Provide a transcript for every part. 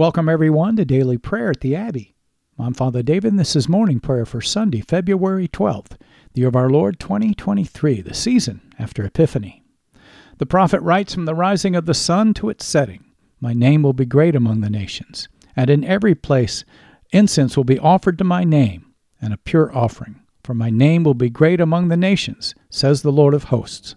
Welcome, everyone, to Daily Prayer at the Abbey. I'm Father David, and this is morning prayer for Sunday, February 12th, the year of our Lord 2023, the season after Epiphany. The prophet writes from the rising of the sun to its setting My name will be great among the nations, and in every place incense will be offered to my name, and a pure offering. For my name will be great among the nations, says the Lord of hosts.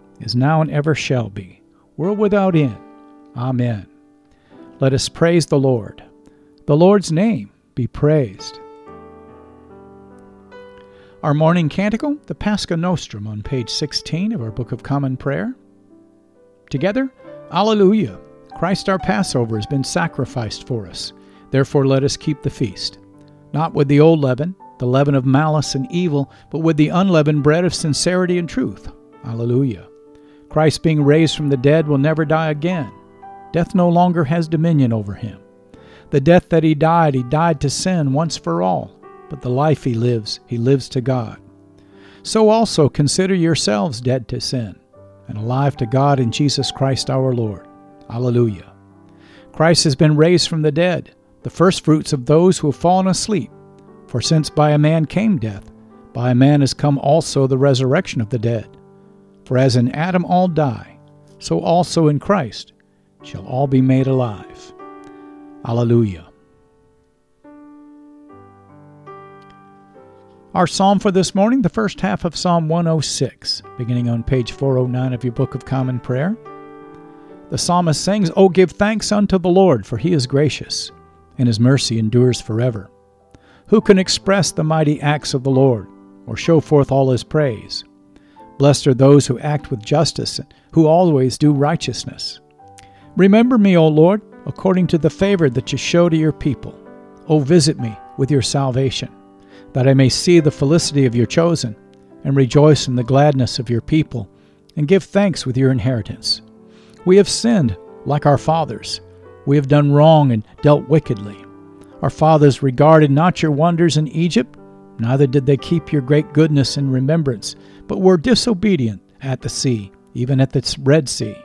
is now and ever shall be, world without end. Amen. Let us praise the Lord. The Lord's name be praised. Our morning canticle, the Pascha Nostrum, on page 16 of our Book of Common Prayer. Together, Alleluia! Christ our Passover has been sacrificed for us. Therefore, let us keep the feast. Not with the old leaven, the leaven of malice and evil, but with the unleavened bread of sincerity and truth. Alleluia. Christ, being raised from the dead, will never die again. Death no longer has dominion over him. The death that he died, he died to sin once for all, but the life he lives, he lives to God. So also consider yourselves dead to sin, and alive to God in Jesus Christ our Lord. Alleluia. Christ has been raised from the dead, the firstfruits of those who have fallen asleep. For since by a man came death, by a man has come also the resurrection of the dead. For as in Adam all die, so also in Christ shall all be made alive. Alleluia. Our psalm for this morning, the first half of Psalm 106, beginning on page 409 of your Book of Common Prayer. The psalmist sings, O give thanks unto the Lord, for he is gracious, and his mercy endures forever. Who can express the mighty acts of the Lord, or show forth all his praise? Blessed are those who act with justice, and who always do righteousness. Remember me, O Lord, according to the favor that you show to your people. O visit me with your salvation, that I may see the felicity of your chosen, and rejoice in the gladness of your people, and give thanks with your inheritance. We have sinned like our fathers. We have done wrong and dealt wickedly. Our fathers regarded not your wonders in Egypt, neither did they keep your great goodness in remembrance but were disobedient at the sea, even at the Red Sea.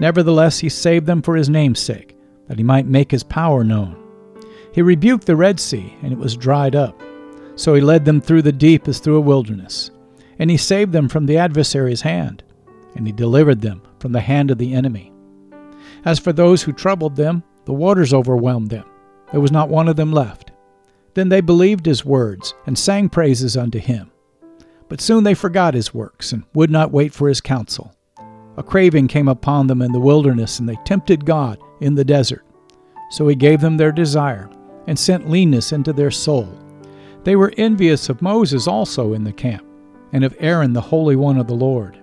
Nevertheless, he saved them for his name's sake, that he might make his power known. He rebuked the Red Sea, and it was dried up. So he led them through the deep as through a wilderness. And he saved them from the adversary's hand, and he delivered them from the hand of the enemy. As for those who troubled them, the waters overwhelmed them. There was not one of them left. Then they believed his words, and sang praises unto him. But soon they forgot his works and would not wait for his counsel. A craving came upon them in the wilderness, and they tempted God in the desert. So he gave them their desire, and sent leanness into their soul. They were envious of Moses also in the camp, and of Aaron the Holy One of the Lord.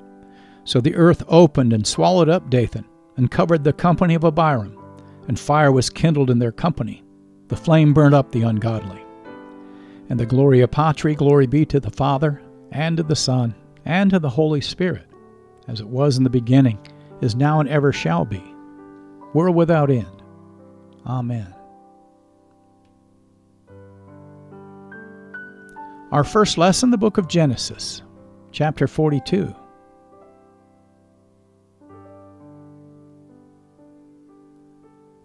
So the earth opened and swallowed up Dathan, and covered the company of Abiram, and fire was kindled in their company. The flame burnt up the ungodly. And the Gloria Patri, glory be to the Father, and to the Son, and to the Holy Spirit, as it was in the beginning, is now, and ever shall be, world without end. Amen. Our first lesson, the book of Genesis, chapter 42.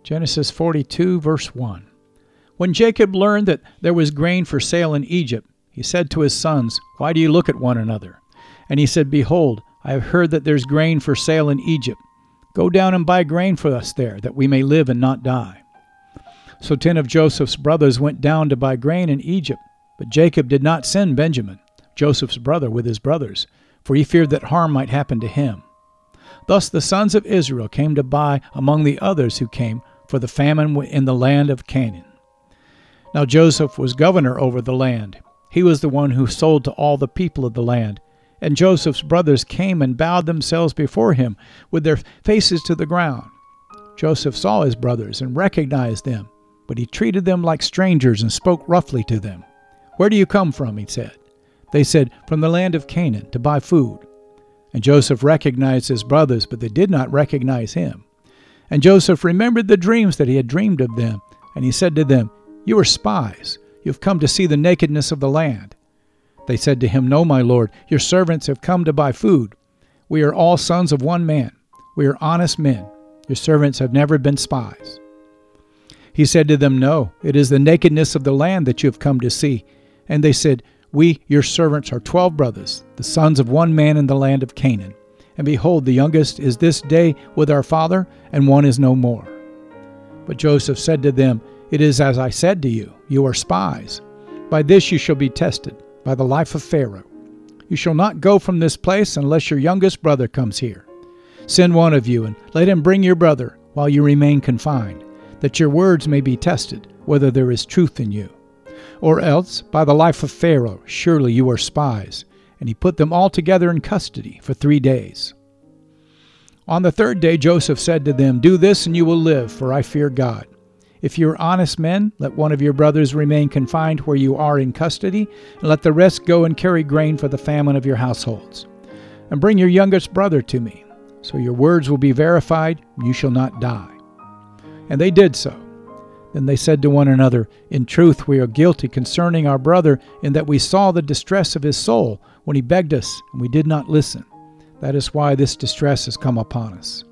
Genesis 42, verse 1. When Jacob learned that there was grain for sale in Egypt, he said to his sons, Why do you look at one another? And he said, Behold, I have heard that there's grain for sale in Egypt. Go down and buy grain for us there, that we may live and not die. So ten of Joseph's brothers went down to buy grain in Egypt. But Jacob did not send Benjamin, Joseph's brother, with his brothers, for he feared that harm might happen to him. Thus the sons of Israel came to buy among the others who came for the famine in the land of Canaan. Now Joseph was governor over the land. He was the one who sold to all the people of the land. And Joseph's brothers came and bowed themselves before him with their faces to the ground. Joseph saw his brothers and recognized them, but he treated them like strangers and spoke roughly to them. Where do you come from? he said. They said, From the land of Canaan, to buy food. And Joseph recognized his brothers, but they did not recognize him. And Joseph remembered the dreams that he had dreamed of them, and he said to them, You are spies. You have come to see the nakedness of the land. They said to him, No, my lord, your servants have come to buy food. We are all sons of one man. We are honest men. Your servants have never been spies. He said to them, No, it is the nakedness of the land that you have come to see. And they said, We, your servants, are twelve brothers, the sons of one man in the land of Canaan. And behold, the youngest is this day with our father, and one is no more. But Joseph said to them, It is as I said to you, you are spies. By this you shall be tested, by the life of Pharaoh. You shall not go from this place unless your youngest brother comes here. Send one of you, and let him bring your brother while you remain confined, that your words may be tested, whether there is truth in you. Or else, by the life of Pharaoh, surely you are spies and he put them all together in custody for three days. On the third day, Joseph said to them, Do this, and you will live, for I fear God. If you are honest men, let one of your brothers remain confined where you are in custody, and let the rest go and carry grain for the famine of your households. And bring your youngest brother to me, so your words will be verified, you shall not die. And they did so. Then they said to one another, In truth, we are guilty concerning our brother, in that we saw the distress of his soul when he begged us, and we did not listen. That is why this distress has come upon us.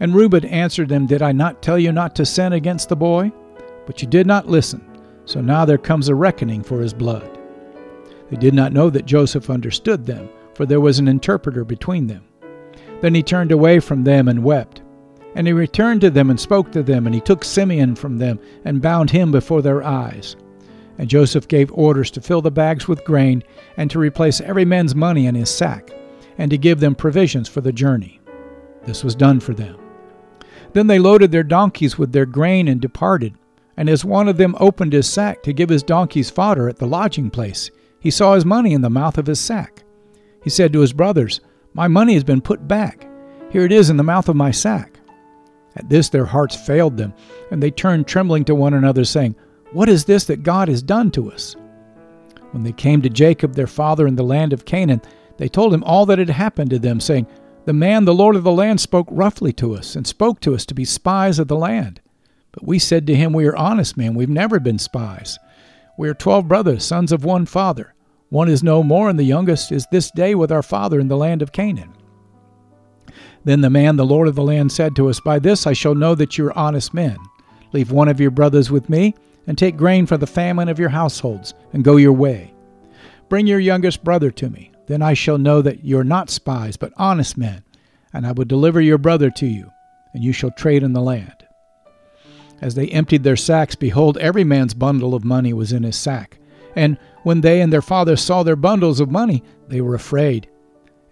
And Reuben answered them, Did I not tell you not to sin against the boy? But you did not listen, so now there comes a reckoning for his blood. They did not know that Joseph understood them, for there was an interpreter between them. Then he turned away from them and wept. And he returned to them and spoke to them, and he took Simeon from them and bound him before their eyes. And Joseph gave orders to fill the bags with grain, and to replace every man's money in his sack, and to give them provisions for the journey. This was done for them. Then they loaded their donkeys with their grain and departed. And as one of them opened his sack to give his donkeys fodder at the lodging place, he saw his money in the mouth of his sack. He said to his brothers, My money has been put back. Here it is in the mouth of my sack. At this their hearts failed them, and they turned trembling to one another, saying, what is this that God has done to us? When they came to Jacob their father in the land of Canaan, they told him all that had happened to them, saying, The man, the Lord of the land, spoke roughly to us, and spoke to us to be spies of the land. But we said to him, We are honest men, we've never been spies. We are twelve brothers, sons of one father. One is no more, and the youngest is this day with our father in the land of Canaan. Then the man, the Lord of the land, said to us, By this I shall know that you are honest men. Leave one of your brothers with me and take grain for the famine of your households, and go your way. Bring your youngest brother to me. Then I shall know that you are not spies, but honest men, and I will deliver your brother to you, and you shall trade in the land. As they emptied their sacks, behold, every man's bundle of money was in his sack. And when they and their father saw their bundles of money, they were afraid.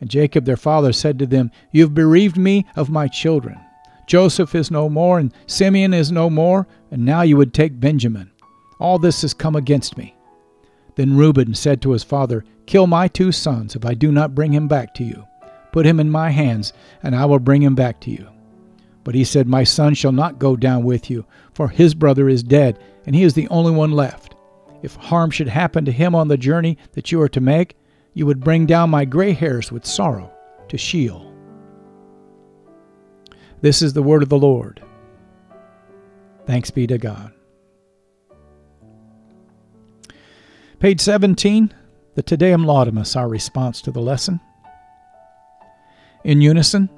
And Jacob their father said to them, You have bereaved me of my children. Joseph is no more, and Simeon is no more, and now you would take Benjamin. All this has come against me. Then Reuben said to his father, Kill my two sons if I do not bring him back to you. Put him in my hands, and I will bring him back to you. But he said, My son shall not go down with you, for his brother is dead, and he is the only one left. If harm should happen to him on the journey that you are to make, you would bring down my gray hairs with sorrow to Sheol. This is the word of the Lord. Thanks be to God. Page 17, the Te Deum Laudamus, our response to the lesson. In unison,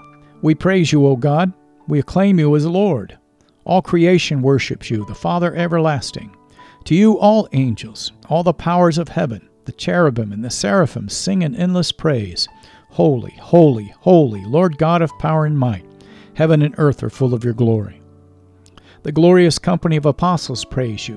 we praise you, O God. We acclaim you as Lord. All creation worships you, the Father everlasting. To you, all angels, all the powers of heaven, the cherubim and the seraphim sing an endless praise Holy, holy, holy, Lord God of power and might. Heaven and earth are full of your glory. The glorious company of apostles praise you.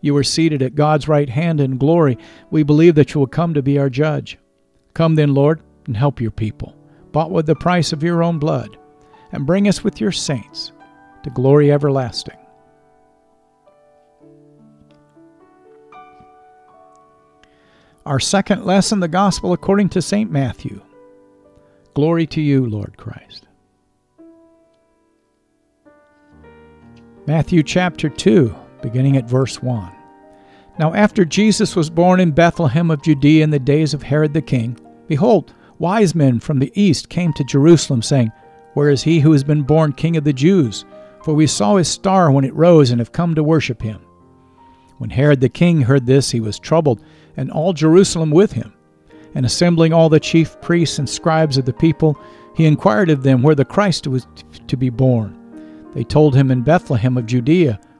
You were seated at God's right hand in glory. We believe that you will come to be our judge. Come then, Lord, and help your people, bought with the price of your own blood, and bring us with your saints to glory everlasting. Our second lesson, the Gospel according to St. Matthew. Glory to you, Lord Christ. Matthew chapter 2, beginning at verse 1. Now, after Jesus was born in Bethlehem of Judea in the days of Herod the king, behold, wise men from the east came to Jerusalem, saying, Where is he who has been born king of the Jews? For we saw his star when it rose and have come to worship him. When Herod the king heard this, he was troubled and all Jerusalem with him. And assembling all the chief priests and scribes of the people, he inquired of them where the Christ was to be born. They told him in Bethlehem of Judea,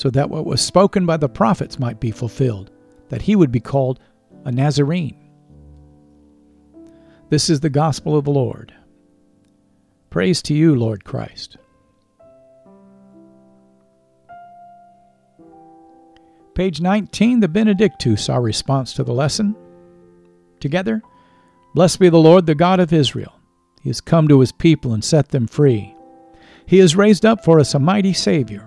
so that what was spoken by the prophets might be fulfilled, that he would be called a Nazarene. This is the gospel of the Lord. Praise to you, Lord Christ. Page 19, the Benedictus, our response to the lesson. Together, blessed be the Lord, the God of Israel. He has come to his people and set them free. He has raised up for us a mighty Savior,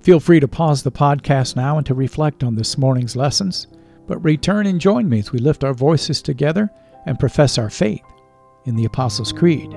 Feel free to pause the podcast now and to reflect on this morning's lessons, but return and join me as we lift our voices together and profess our faith in the Apostles' Creed.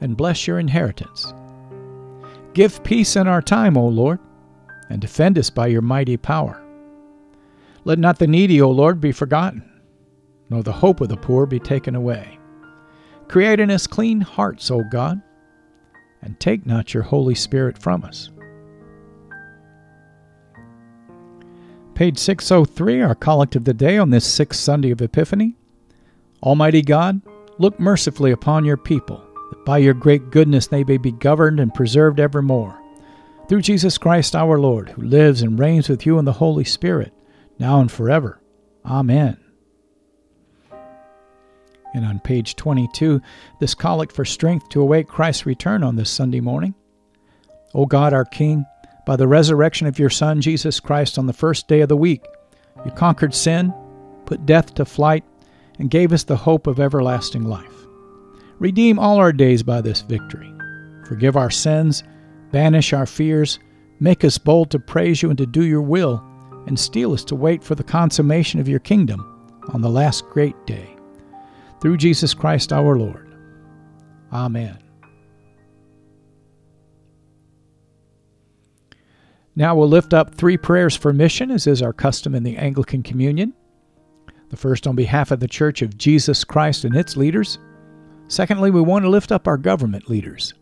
and bless your inheritance. Give peace in our time, O Lord, and defend us by your mighty power. Let not the needy, O Lord, be forgotten, nor the hope of the poor be taken away. Create in us clean hearts, O God, and take not your Holy Spirit from us. Page 603, our collect of the day on this sixth Sunday of Epiphany. Almighty God, look mercifully upon your people that by your great goodness they may be governed and preserved evermore. Through Jesus Christ our Lord, who lives and reigns with you in the Holy Spirit, now and forever. Amen. And on page 22, this collect for strength to await Christ's return on this Sunday morning. O God, our King, by the resurrection of your Son, Jesus Christ, on the first day of the week, You conquered sin, put death to flight, and gave us the hope of everlasting life. Redeem all our days by this victory. Forgive our sins, banish our fears, make us bold to praise you and to do your will, and steel us to wait for the consummation of your kingdom on the last great day. Through Jesus Christ our Lord. Amen. Now we'll lift up three prayers for mission, as is our custom in the Anglican Communion. The first on behalf of the Church of Jesus Christ and its leaders. Secondly, we want to lift up our government leaders.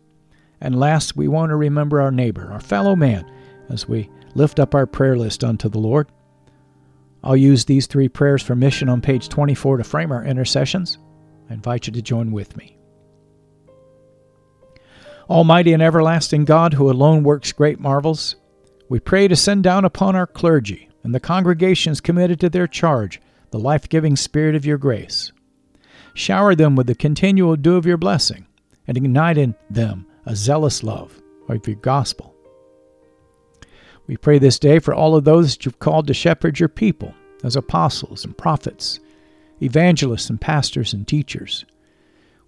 And last, we want to remember our neighbor, our fellow man, as we lift up our prayer list unto the Lord. I'll use these three prayers for mission on page 24 to frame our intercessions. I invite you to join with me. Almighty and everlasting God, who alone works great marvels, we pray to send down upon our clergy and the congregations committed to their charge the life giving Spirit of your grace. Shower them with the continual dew of your blessing, and ignite in them a zealous love of your gospel. We pray this day for all of those that you've called to shepherd your people as apostles and prophets, evangelists and pastors and teachers.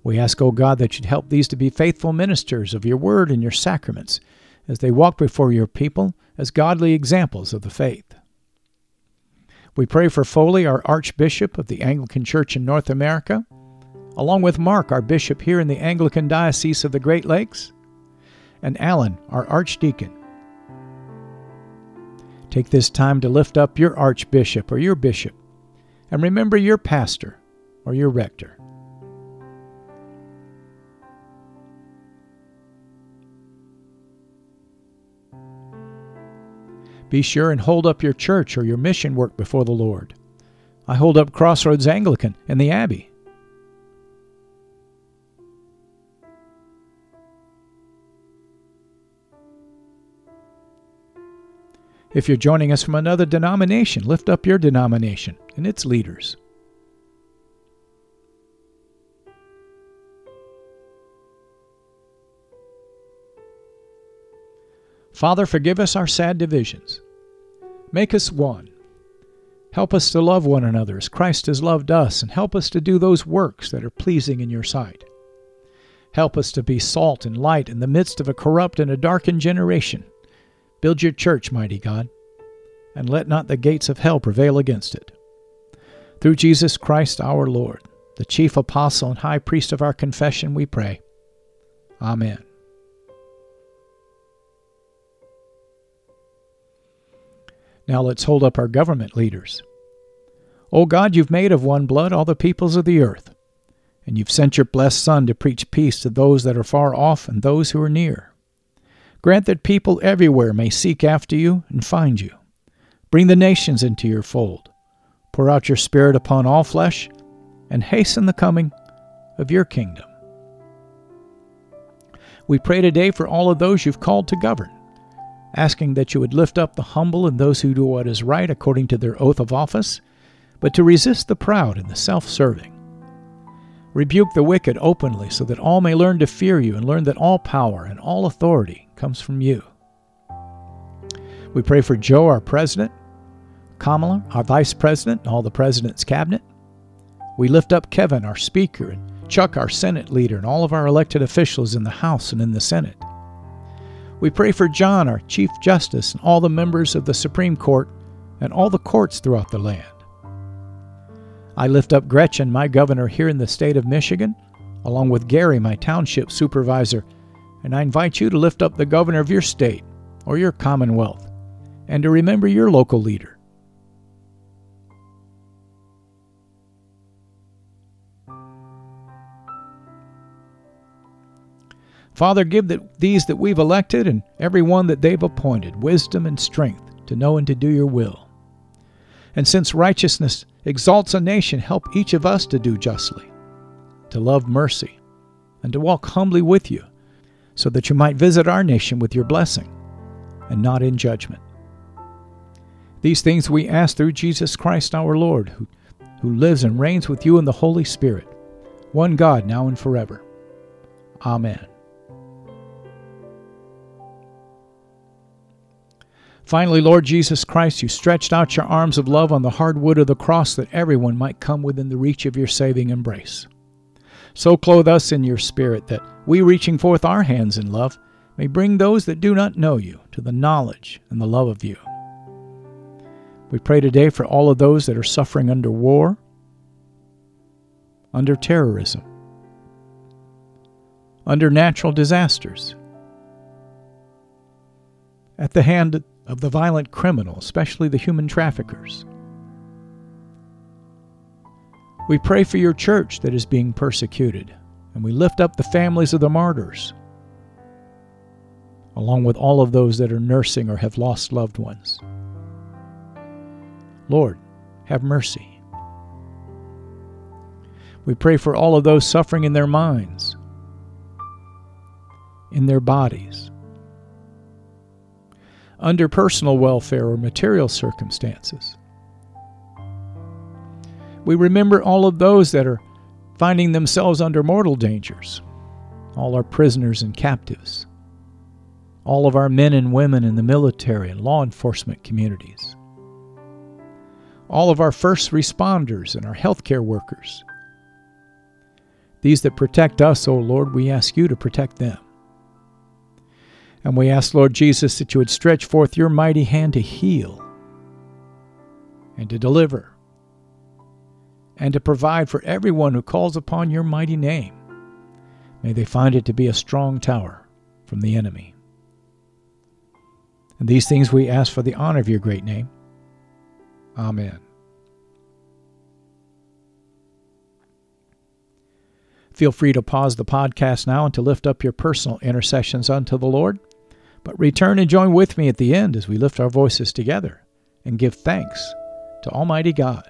We ask, O God, that you'd help these to be faithful ministers of your word and your sacraments as they walk before your people as godly examples of the faith. We pray for Foley, our Archbishop of the Anglican Church in North America, along with Mark, our Bishop here in the Anglican Diocese of the Great Lakes, and Alan, our Archdeacon. Take this time to lift up your Archbishop or your Bishop, and remember your pastor or your rector. Be sure and hold up your church or your mission work before the Lord. I hold up Crossroads Anglican and the Abbey. If you're joining us from another denomination, lift up your denomination and its leaders. Father, forgive us our sad divisions. Make us one. Help us to love one another as Christ has loved us, and help us to do those works that are pleasing in your sight. Help us to be salt and light in the midst of a corrupt and a darkened generation. Build your church, mighty God, and let not the gates of hell prevail against it. Through Jesus Christ our Lord, the chief apostle and high priest of our confession, we pray. Amen. Now let's hold up our government leaders. O God, you've made of one blood all the peoples of the earth, and you've sent your blessed Son to preach peace to those that are far off and those who are near. Grant that people everywhere may seek after you and find you. Bring the nations into your fold. Pour out your Spirit upon all flesh, and hasten the coming of your kingdom. We pray today for all of those you've called to govern asking that you would lift up the humble and those who do what is right according to their oath of office, but to resist the proud and the self serving. Rebuke the wicked openly so that all may learn to fear you and learn that all power and all authority comes from you. We pray for Joe, our president, Kamala, our vice president, and all the president's cabinet. We lift up Kevin, our speaker, and Chuck, our Senate leader, and all of our elected officials in the House and in the Senate. We pray for John, our Chief Justice, and all the members of the Supreme Court and all the courts throughout the land. I lift up Gretchen, my governor here in the state of Michigan, along with Gary, my township supervisor, and I invite you to lift up the governor of your state or your commonwealth and to remember your local leader. Father, give that these that we've elected and every one that they've appointed wisdom and strength to know and to do your will. And since righteousness exalts a nation, help each of us to do justly, to love mercy, and to walk humbly with you, so that you might visit our nation with your blessing and not in judgment. These things we ask through Jesus Christ our Lord, who, who lives and reigns with you in the Holy Spirit, one God, now and forever. Amen. Finally, Lord Jesus Christ, you stretched out your arms of love on the hard wood of the cross that everyone might come within the reach of your saving embrace. So clothe us in your Spirit that we, reaching forth our hands in love, may bring those that do not know you to the knowledge and the love of you. We pray today for all of those that are suffering under war, under terrorism, under natural disasters, at the hand of the violent criminal, especially the human traffickers. We pray for your church that is being persecuted, and we lift up the families of the martyrs, along with all of those that are nursing or have lost loved ones. Lord, have mercy. We pray for all of those suffering in their minds, in their bodies, under personal welfare or material circumstances. We remember all of those that are finding themselves under mortal dangers, all our prisoners and captives, all of our men and women in the military and law enforcement communities, all of our first responders and our healthcare workers. These that protect us, O oh Lord, we ask you to protect them. And we ask, Lord Jesus, that you would stretch forth your mighty hand to heal and to deliver and to provide for everyone who calls upon your mighty name. May they find it to be a strong tower from the enemy. And these things we ask for the honor of your great name. Amen. Feel free to pause the podcast now and to lift up your personal intercessions unto the Lord. But return and join with me at the end as we lift our voices together and give thanks to Almighty God.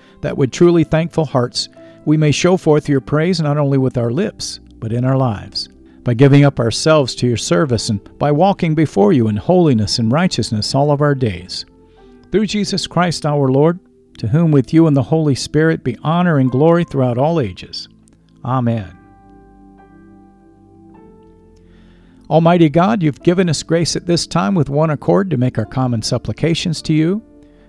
that with truly thankful hearts we may show forth your praise not only with our lips, but in our lives, by giving up ourselves to your service and by walking before you in holiness and righteousness all of our days. Through Jesus Christ our Lord, to whom with you and the Holy Spirit be honor and glory throughout all ages. Amen. Almighty God, you've given us grace at this time with one accord to make our common supplications to you.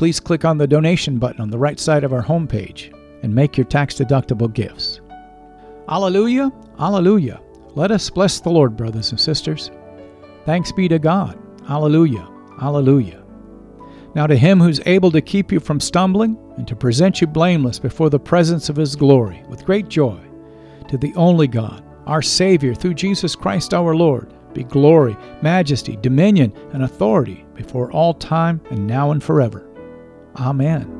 please click on the donation button on the right side of our homepage and make your tax deductible gifts. Alleluia, Alleluia. Let us bless the Lord, brothers and sisters. Thanks be to God. Alleluia, Alleluia. Now to him who's able to keep you from stumbling and to present you blameless before the presence of his glory with great joy, to the only God, our Savior, through Jesus Christ our Lord, be glory, majesty, dominion, and authority before all time and now and forever. Amen.